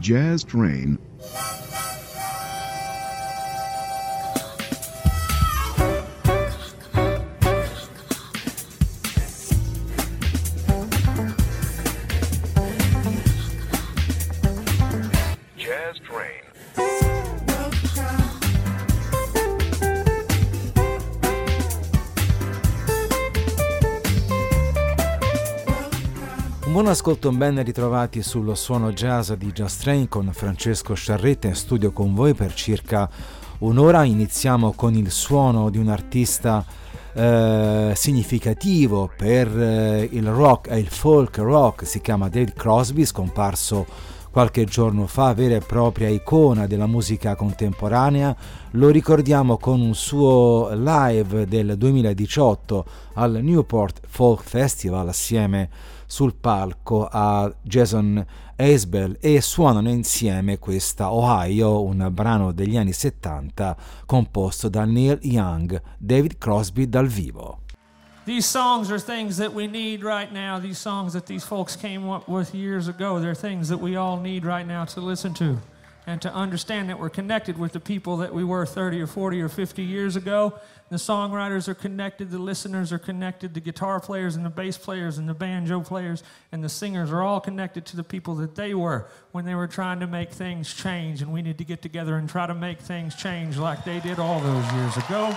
Jazz Train Buon ascolto, ben ritrovati sullo suono jazz di Just Train con Francesco Sciarretta in studio con voi per circa un'ora. Iniziamo con il suono di un artista eh, significativo per eh, il rock e il folk rock, si chiama David Crosby, scomparso qualche giorno fa, vera e propria icona della musica contemporanea. Lo ricordiamo con un suo live del 2018 al Newport Folk Festival assieme a sul palco a Jason Isbell e suonano insieme questa Ohio, un brano degli anni 70 composto da Neil Young, David Crosby dal vivo. These songs are things that we need right now. These songs that these folks came up with years ago, they're things that we all need right now to listen to and to understand that we're connected with the people that we were 30 or 40 or 50 years ago. The songwriters are connected, the listeners are connected, the guitar players and the bass players and the banjo players and the singers are all connected to the people that they were when they were trying to make things change. And we need to get together and try to make things change like they did all those years ago.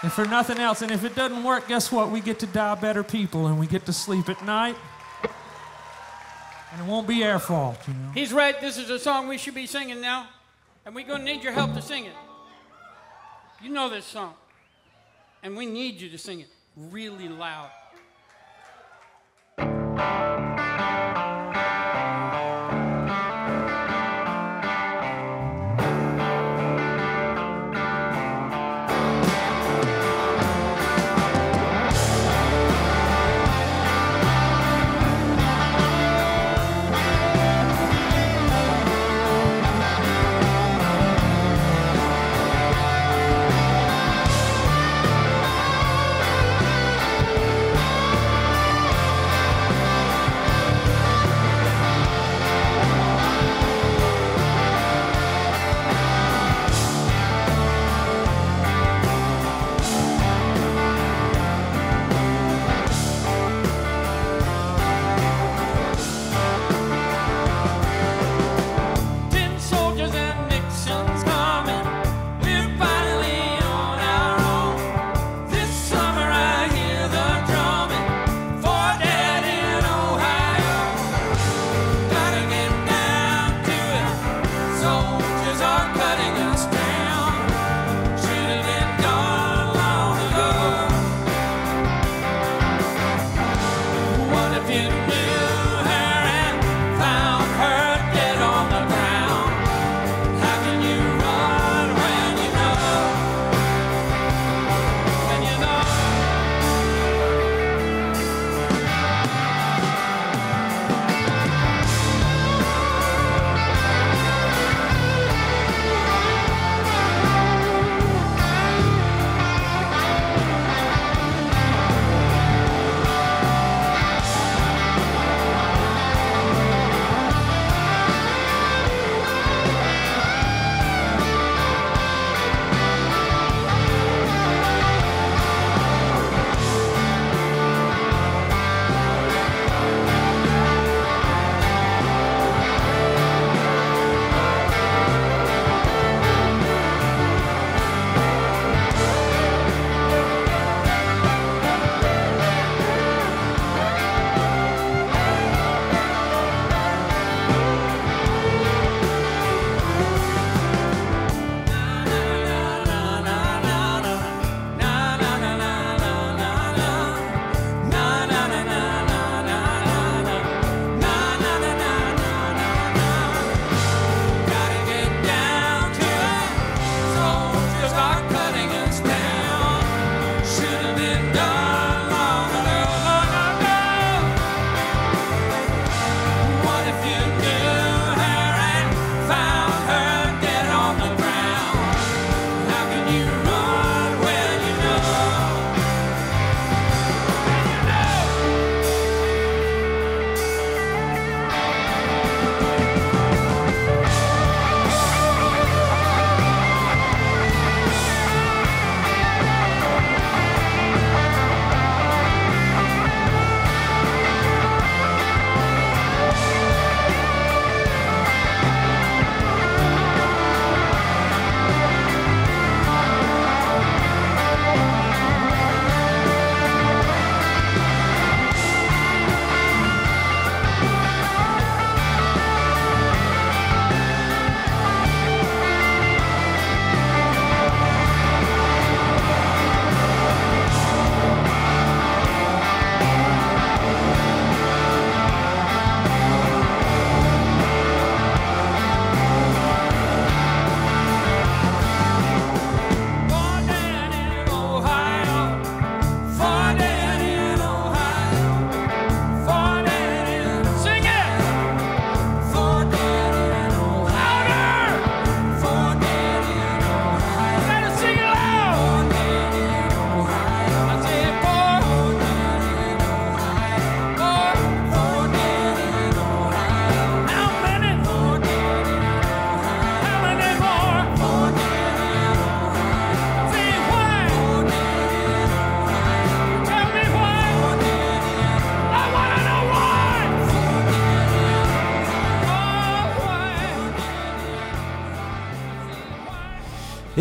And for nothing else, and if it doesn't work, guess what? We get to die better people and we get to sleep at night. And it won't be our fault, you know. He's right. This is a song we should be singing now. And we're going to need your help to sing it. You know this song. And we need you to sing it really loud.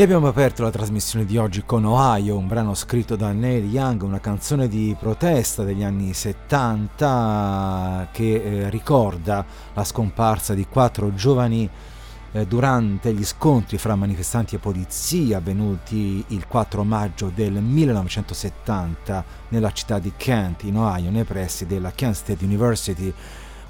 Abbiamo aperto la trasmissione di oggi con Ohio, un brano scritto da Neil Young, una canzone di protesta degli anni 70 che eh, ricorda la scomparsa di quattro giovani eh, durante gli scontri fra manifestanti e polizia avvenuti il 4 maggio del 1970 nella città di Kent, in Ohio, nei pressi della Kent State University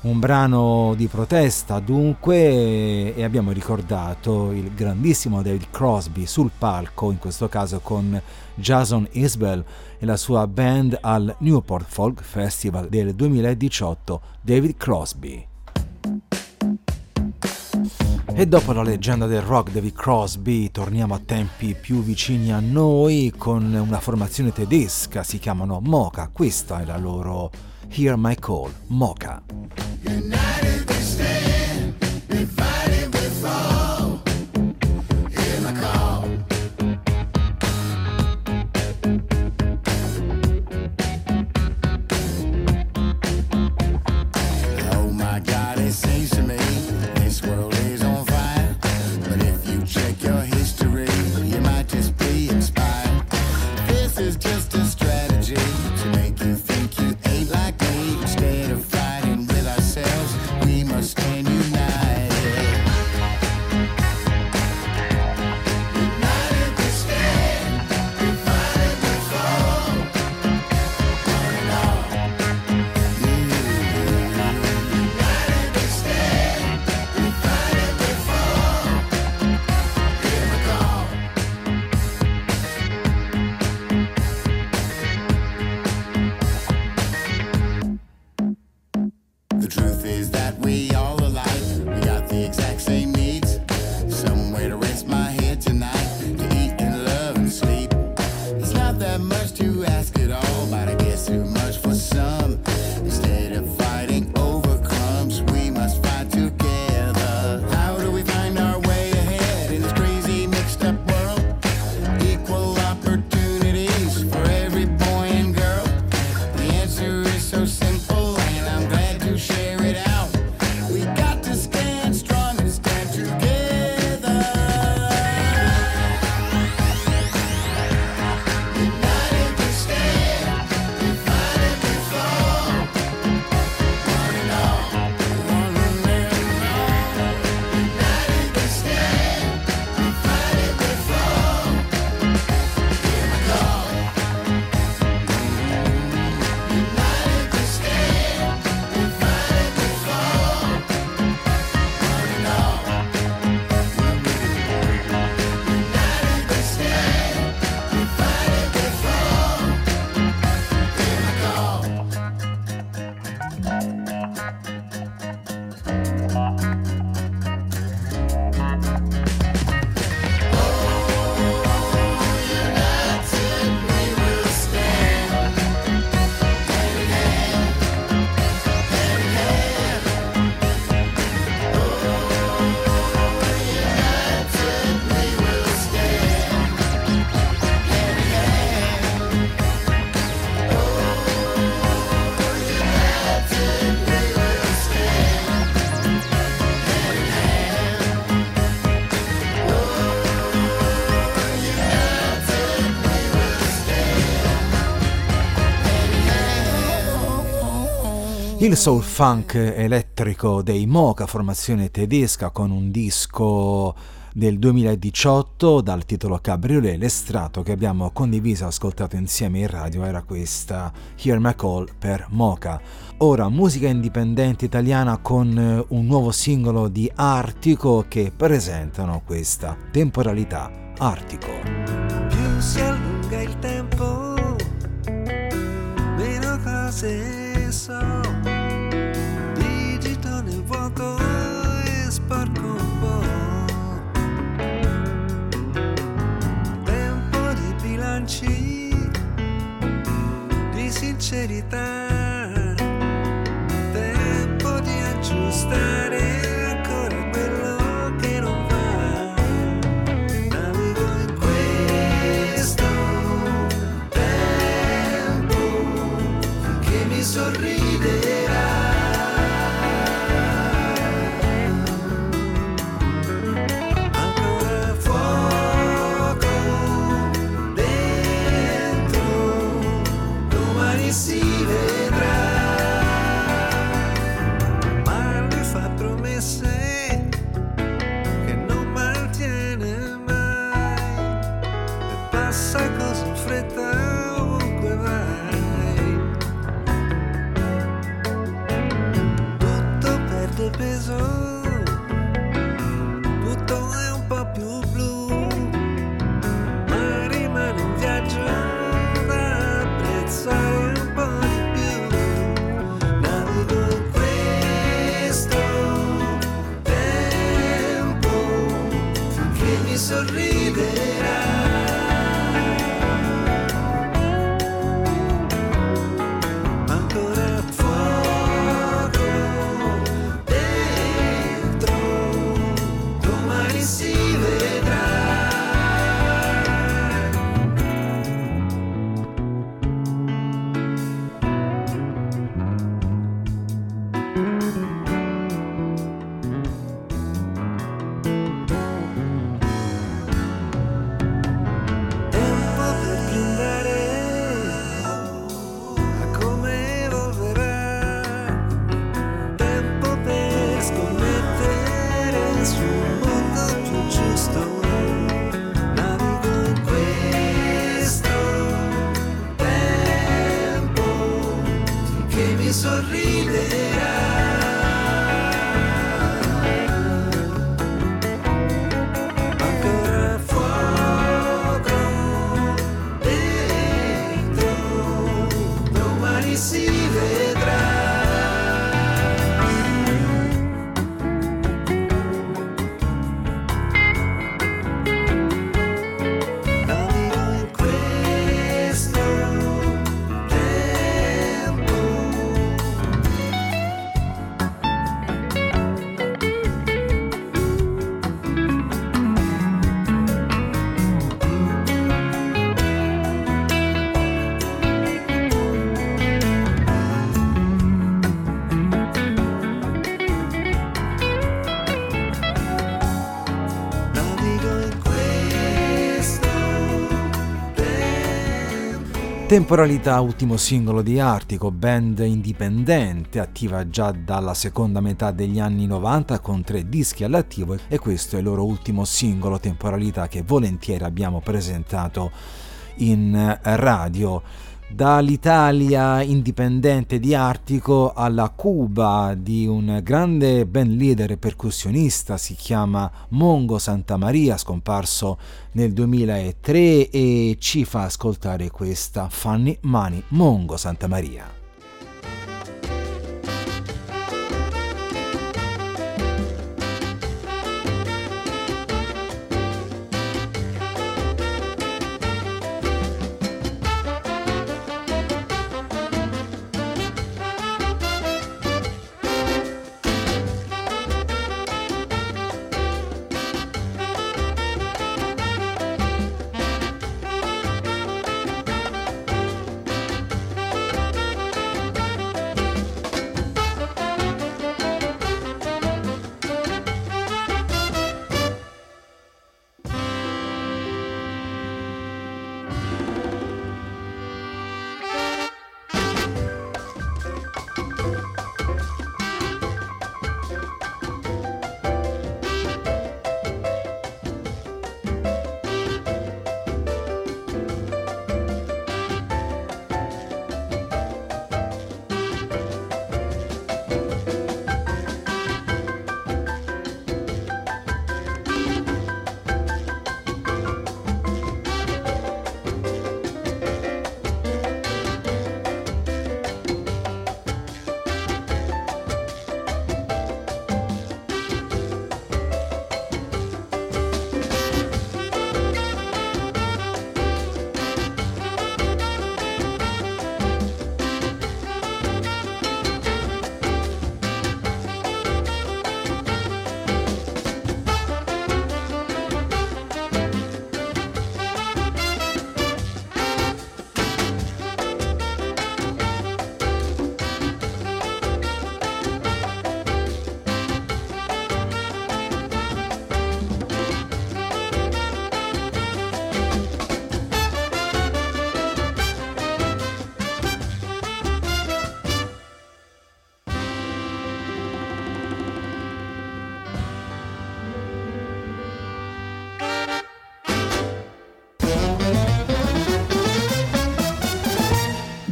un brano di protesta dunque e abbiamo ricordato il grandissimo David Crosby sul palco, in questo caso con Jason Isbell e la sua band al Newport Folk Festival del 2018, David Crosby. E dopo la leggenda del rock David Crosby torniamo a tempi più vicini a noi con una formazione tedesca, si chiamano Mocha, questa è la loro Hear My Call, Mocha. United we Il soul funk elettrico dei Mocha, formazione tedesca con un disco del 2018 dal titolo Cabriolet, l'estratto che abbiamo condiviso e ascoltato insieme in radio era questa Hear My Call per Mocha. Ora musica indipendente italiana con eh, un nuovo singolo di Artico che presentano questa temporalità Artico. più si allunga il tempo, meno cose so. Bilanci, di sincerità. Temporalità, ultimo singolo di Artico, band indipendente, attiva già dalla seconda metà degli anni 90 con tre dischi all'attivo e questo è il loro ultimo singolo, Temporalità, che volentieri abbiamo presentato in radio. Dall'Italia indipendente di Artico alla Cuba di un grande band leader percussionista, si chiama Mongo Santamaria, scomparso nel 2003 e ci fa ascoltare questa Funny Money Mongo Santamaria.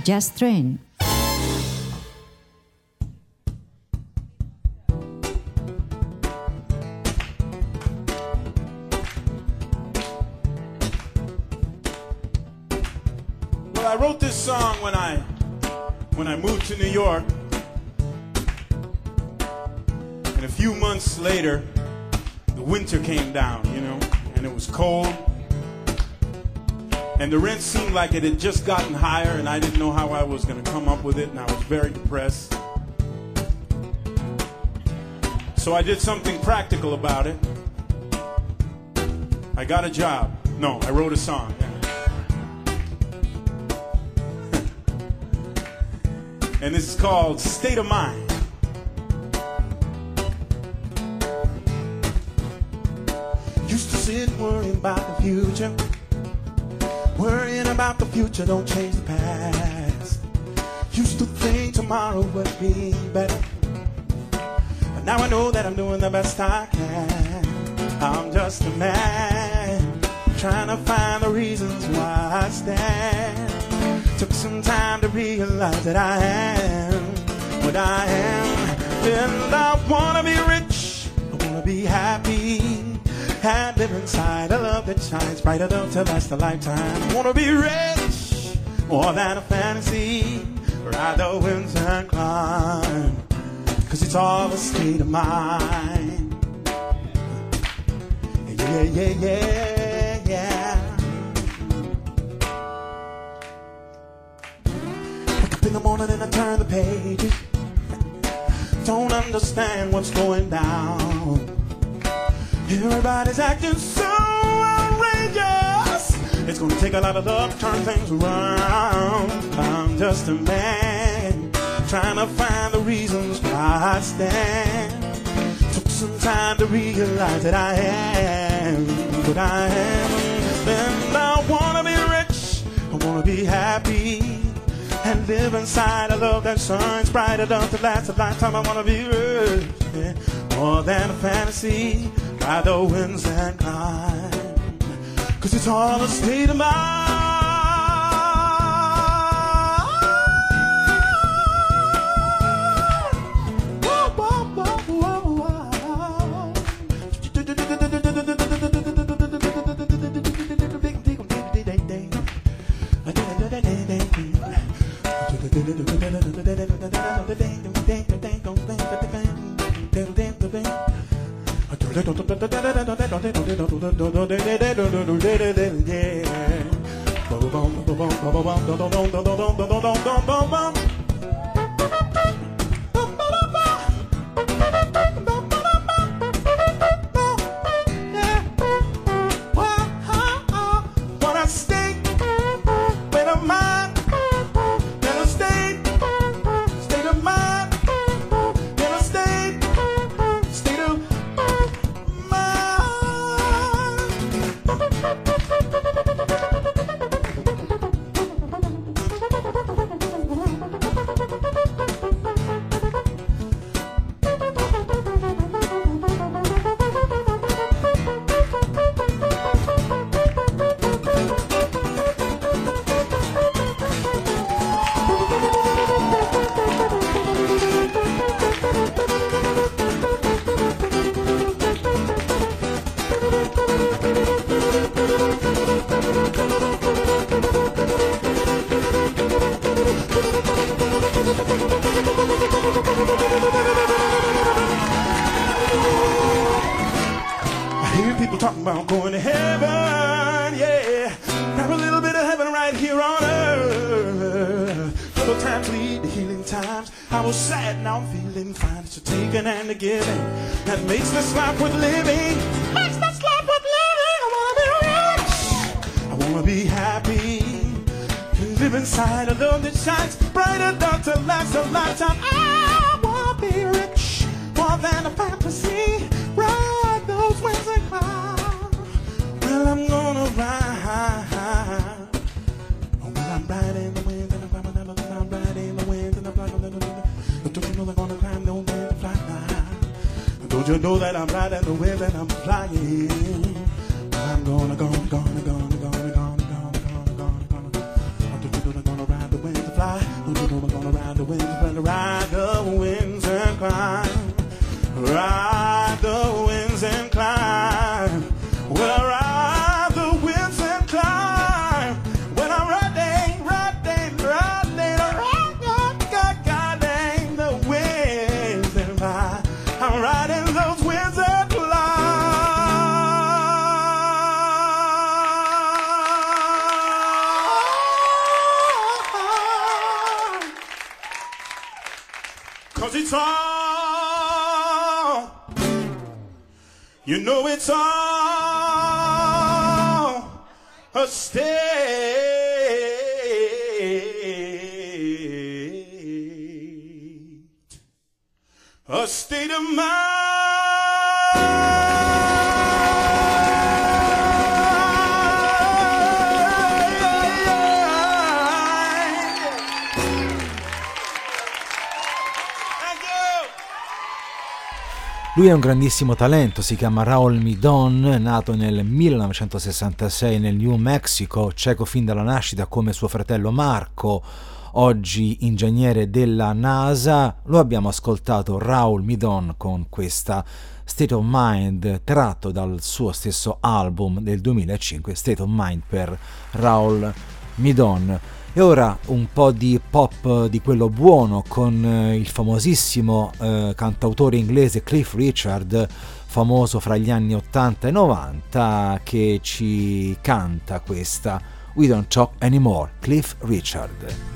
Just Train. Well, I wrote this song when I when I moved to New York. And a few months later, the winter came down, you know, and it was cold. And the rent seemed like it had just gotten higher, and I didn't know how I was going to come up with it, and I was very depressed. So I did something practical about it. I got a job. No, I wrote a song. and this is called State of Mind. Used to sit worrying about the future. Worrying about the future don't change the past. Used to think tomorrow would be better. But now I know that I'm doing the best I can. I'm just a man trying to find the reasons why I stand. Took some time to realize that I am what I am. And I wanna be rich, I wanna be happy. And live inside a love that shines bright enough to last a lifetime. I wanna be rich, more than a fantasy. Ride the winds and climb, cause it's all a state of mind. Yeah, yeah, yeah, yeah. Wake up in the morning and I turn the pages. Don't understand what's going down. Everybody's acting so outrageous. It's gonna take a lot of love to turn things around. I'm just a man trying to find the reasons why I stand. Took some time to realize that I am what I am. And I wanna be rich, I wanna be happy. And live inside a love that shines bright enough to last a lifetime. I wanna be rich, yeah, more than a fantasy. Ride the winds and climb, cause it's all a state of mind. Cause it's all, you know it's all a state, a state of mind. Lui è un grandissimo talento, si chiama Raul Midon, nato nel 1966 nel New Mexico, cieco fin dalla nascita come suo fratello Marco, oggi ingegnere della NASA. Lo abbiamo ascoltato Raul Midon con questa State of Mind tratto dal suo stesso album del 2005, State of Mind per Raul Midon. E ora un po' di pop di quello buono con eh, il famosissimo eh, cantautore inglese Cliff Richard, famoso fra gli anni 80 e 90, che ci canta questa We Don't Talk Anymore, Cliff Richard.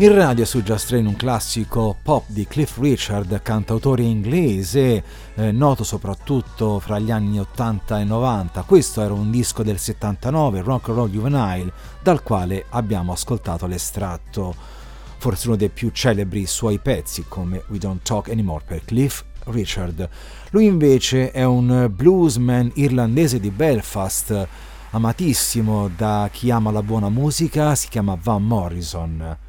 In radio su Just Train un classico pop di Cliff Richard, cantautore inglese, eh, noto soprattutto fra gli anni 80 e 90. Questo era un disco del 79, Rock and Roll Juvenile, dal quale abbiamo ascoltato l'estratto, forse uno dei più celebri suoi pezzi come We Don't Talk Anymore per Cliff Richard. Lui invece è un bluesman irlandese di Belfast, amatissimo da chi ama la buona musica, si chiama Van Morrison.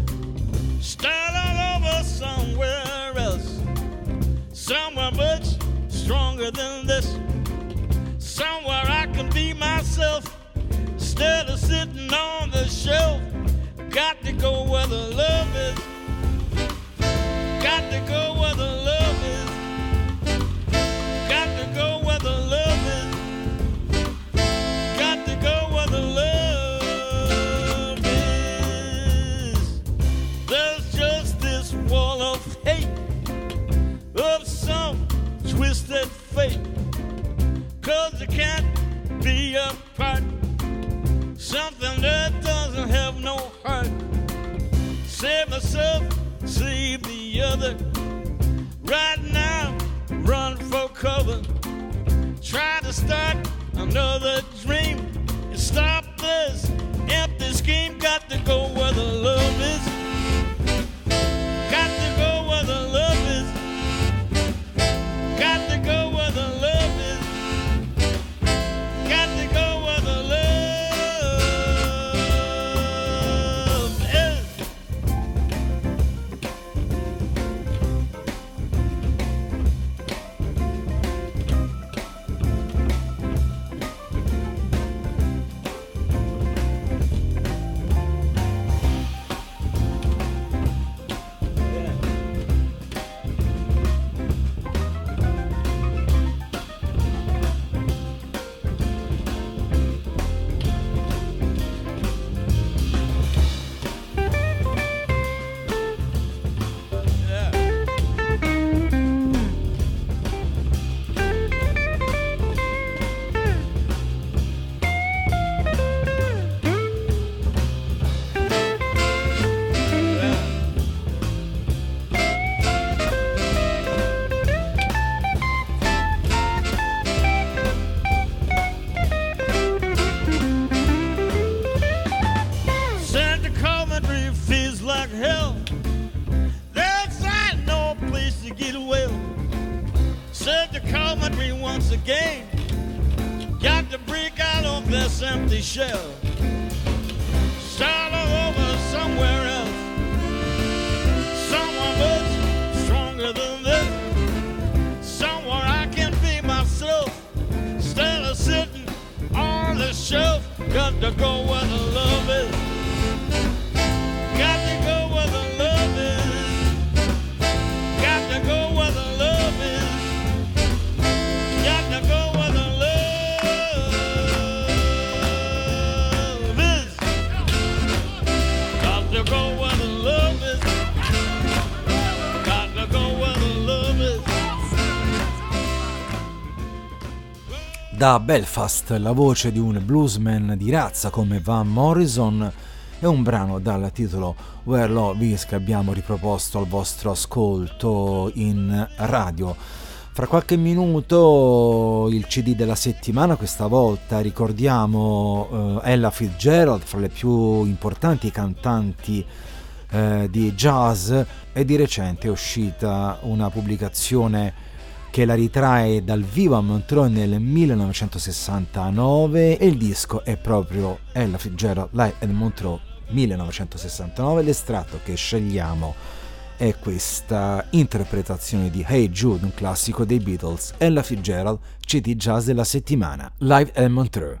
than this. Somewhere I can be myself instead of sitting on the shelf. Got to go where the love is. Got to go where the love is. Got to go where the apart. Something that doesn't have no heart. Save myself, save the other. Right now, run for cover. Try to start another dream. Stop this empty scheme. Got to go where the love is. Da Belfast, la voce di un bluesman di razza come Van Morrison è un brano dal titolo Where Love Is che abbiamo riproposto al vostro ascolto in radio. Fra qualche minuto il CD della settimana, questa volta ricordiamo eh, Ella Fitzgerald, fra le più importanti cantanti eh, di jazz e di recente è uscita una pubblicazione che la ritrae dal vivo a Montreux nel 1969 e il disco è proprio Ella Fitzgerald Live at Montreux 1969 l'estratto che scegliamo è questa interpretazione di Hey Jude un classico dei Beatles Ella Fitzgerald CD Jazz della settimana Live at Montreux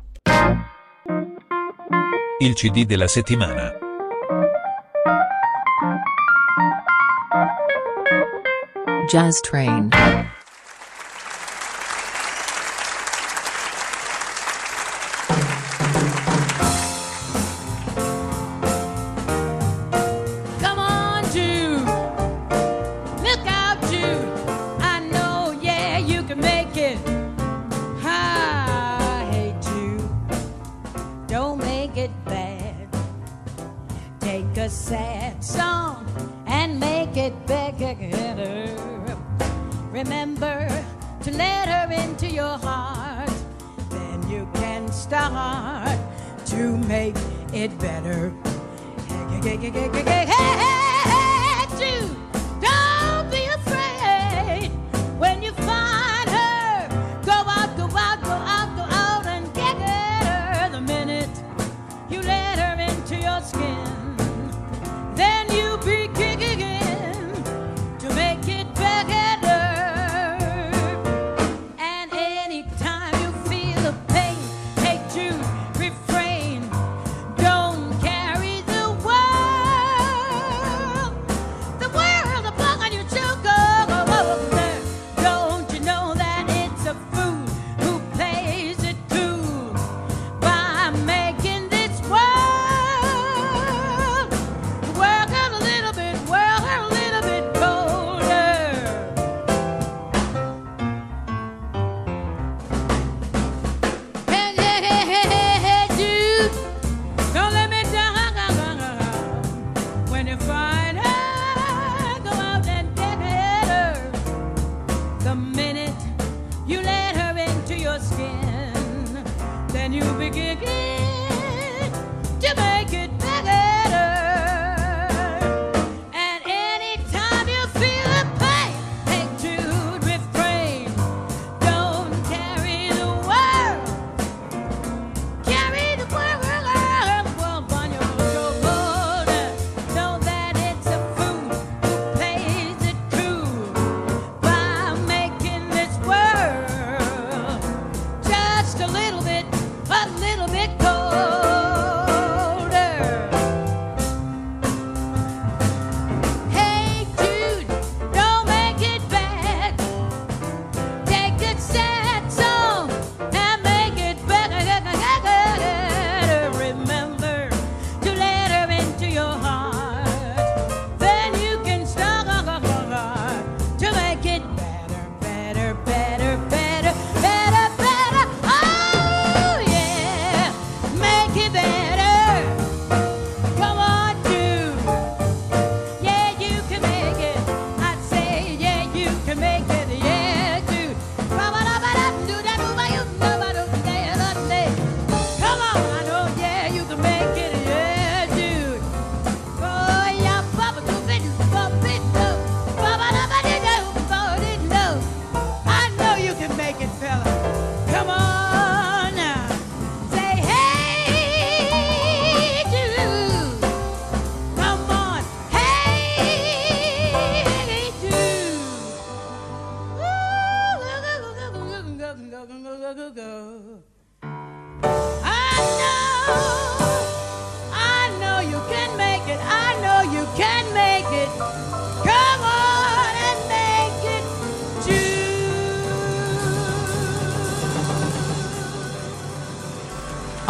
Il CD della settimana. Jazz Train.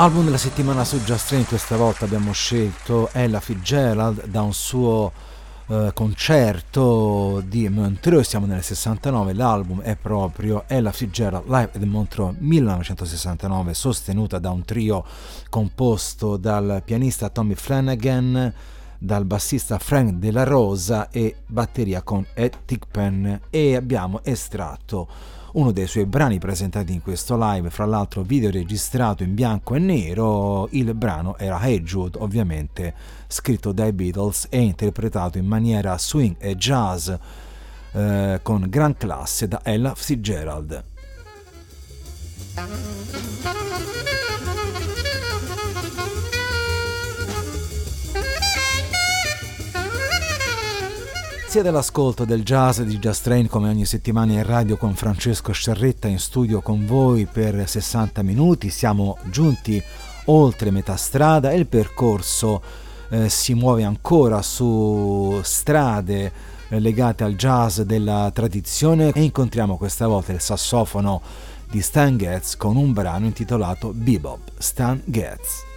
Album della settimana su Just Train, questa volta abbiamo scelto Ella Fitzgerald da un suo eh, concerto di Montreux, siamo nel 69, l'album è proprio Ella Fitzgerald Live at Montreux 1969, sostenuta da un trio composto dal pianista Tommy Flanagan, dal bassista Frank Della Rosa e batteria con Ed Tickpen e abbiamo estratto uno dei suoi brani presentati in questo live, fra l'altro video registrato in bianco e nero, il brano era Hey ovviamente scritto dai Beatles e interpretato in maniera swing e jazz eh, con gran classe da Ella Fitzgerald. Sia dell'ascolto del jazz di Just Train come ogni settimana in radio con Francesco Scerretta in studio con voi per 60 minuti. Siamo giunti oltre metà strada e il percorso eh, si muove ancora su strade eh, legate al jazz della tradizione e incontriamo questa volta il sassofono di Stan Getz con un brano intitolato Bebop. Stan Getz.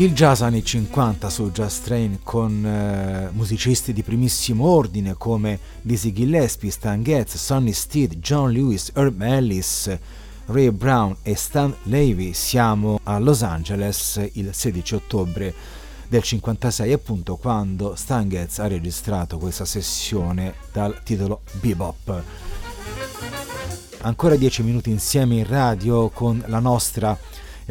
Il jazz anni 50 su Jazz Train con eh, musicisti di primissimo ordine come Dizzy Gillespie, Stan Getz, Sonny Steed, John Lewis, Herb Ellis, Ray Brown e Stan Levy. Siamo a Los Angeles il 16 ottobre del 56 appunto quando Stan Getz ha registrato questa sessione dal titolo Bebop. Ancora 10 minuti insieme in radio con la nostra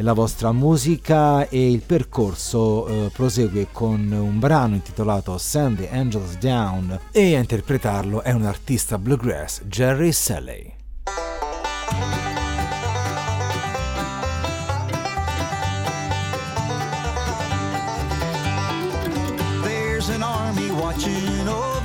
la vostra musica e il percorso eh, prosegue con un brano intitolato Send the Angels Down e a interpretarlo è un artista bluegrass, Jerry Salley. There's an army watching over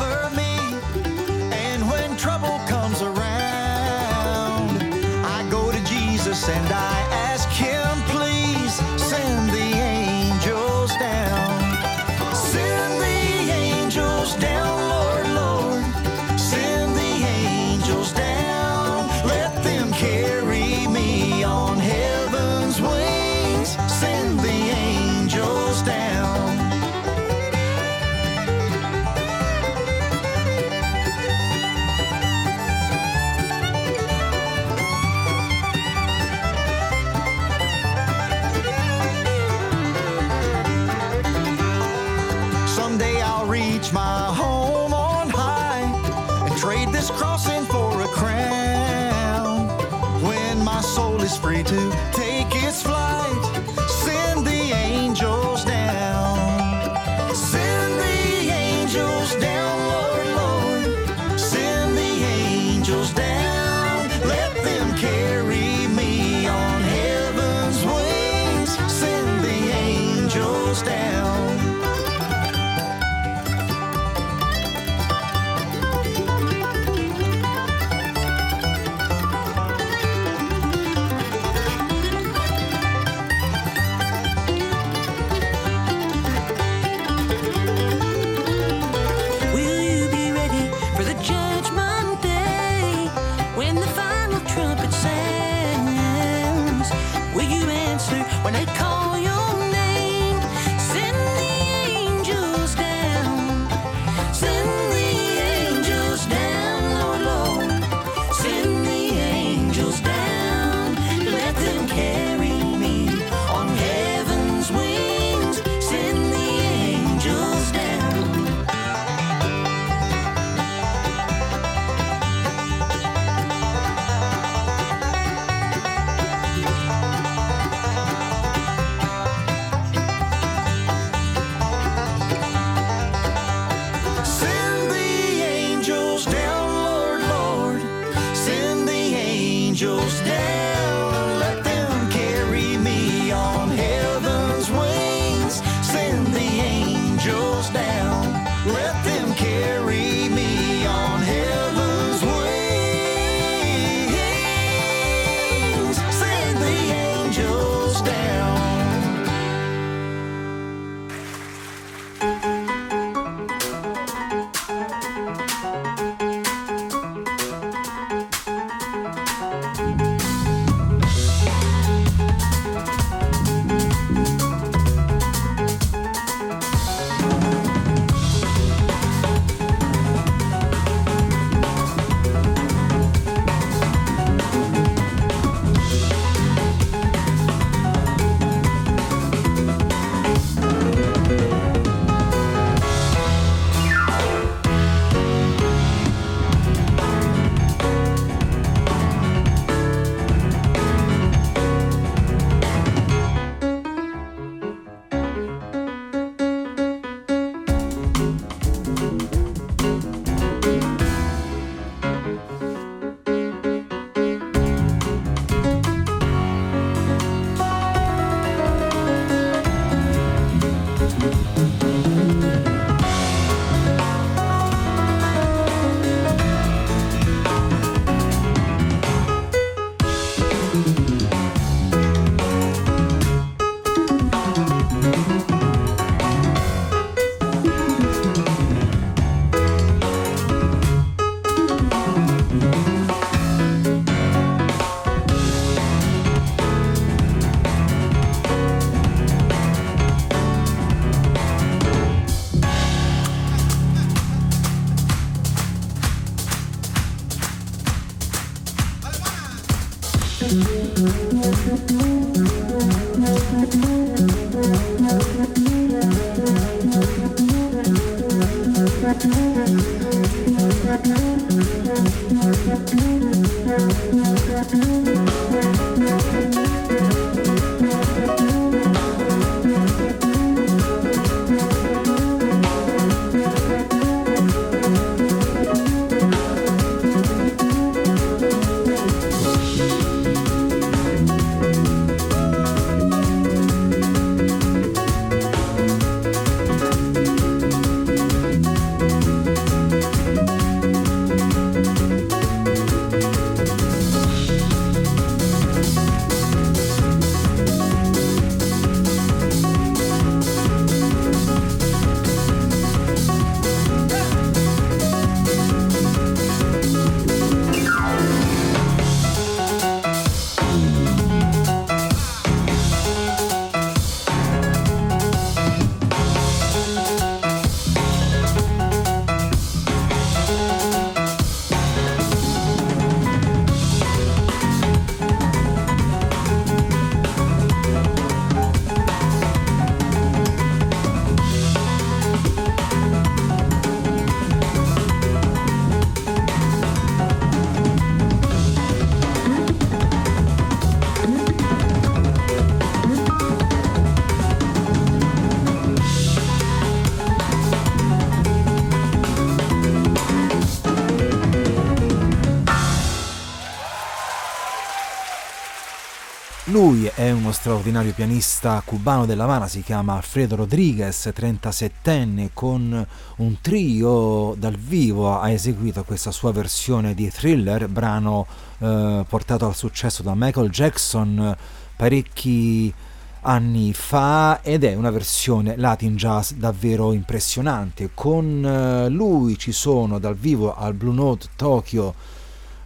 straordinario pianista cubano della Habana, si chiama Alfredo Rodriguez, 37enne, con un trio dal vivo ha eseguito questa sua versione di Thriller, brano eh, portato al successo da Michael Jackson parecchi anni fa ed è una versione Latin jazz davvero impressionante. Con eh, lui ci sono dal vivo al Blue Note Tokyo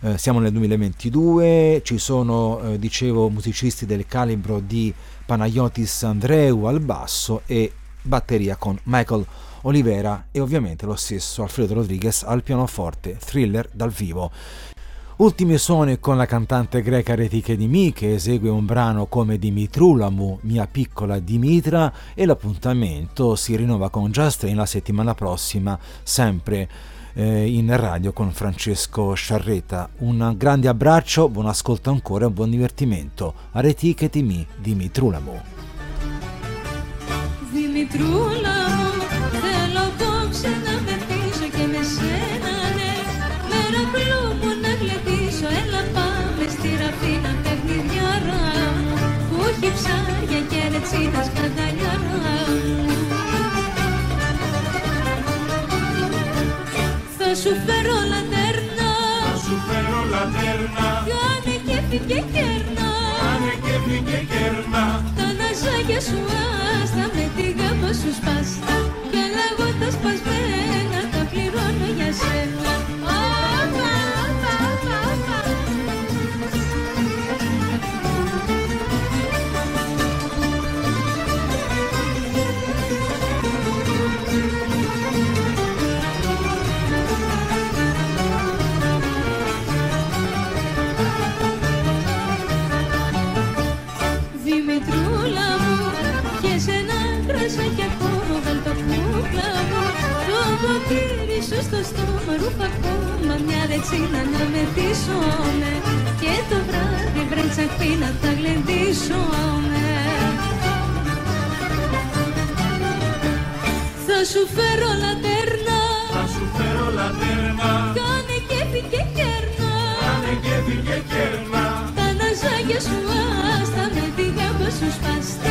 eh, siamo nel 2022, ci sono, eh, dicevo, musicisti del calibro di Panayotis Andreu al basso e batteria con Michael Olivera e ovviamente lo stesso Alfredo Rodriguez al pianoforte, thriller dal vivo. Ultimi suoni con la cantante greca Retike Dimi che esegue un brano come Dimitrulamu, mia piccola Dimitra e l'appuntamento si rinnova con Just Train la settimana prossima, sempre eh, in radio con Francesco Sciarreta. Un grande abbraccio, buon ascolto ancora e un buon divertimento. Aretichetimi mi, Dimitrulamu. Δημητρούλα μου, θέλω απόψε να πετήσω και με σένα, ναι Μερακλού μου να γλεντήσω, έλα πάμε στη ραφίνα παιχνιδιάρα μου Που έχει ψάρια και ρετσίνας κανταλιάρα σου φέρω λατέρνα. Θα σου φέρω λατέρνα. Κάνε κέφι και κέρνα. Κάνε κέφι και κέρνα. Τα ναζάκια σου άστα με τη γάμπα σου σπάστα Το ποτήρι σου στο στόμα ρούφα ακόμα μια ρετσίνα να μεθύσομαι Και το βράδυ βρε τσακπίνα θα γλεντήσουμε. Θα σου φέρω λατέρνα. Θα σου φέρω λατέρνα. Κάνε κέφι και κέρνα. Κάνε κέφι και κέρνα. Τα ναζάκια σου άστα με τη γάμπα σου σπάστα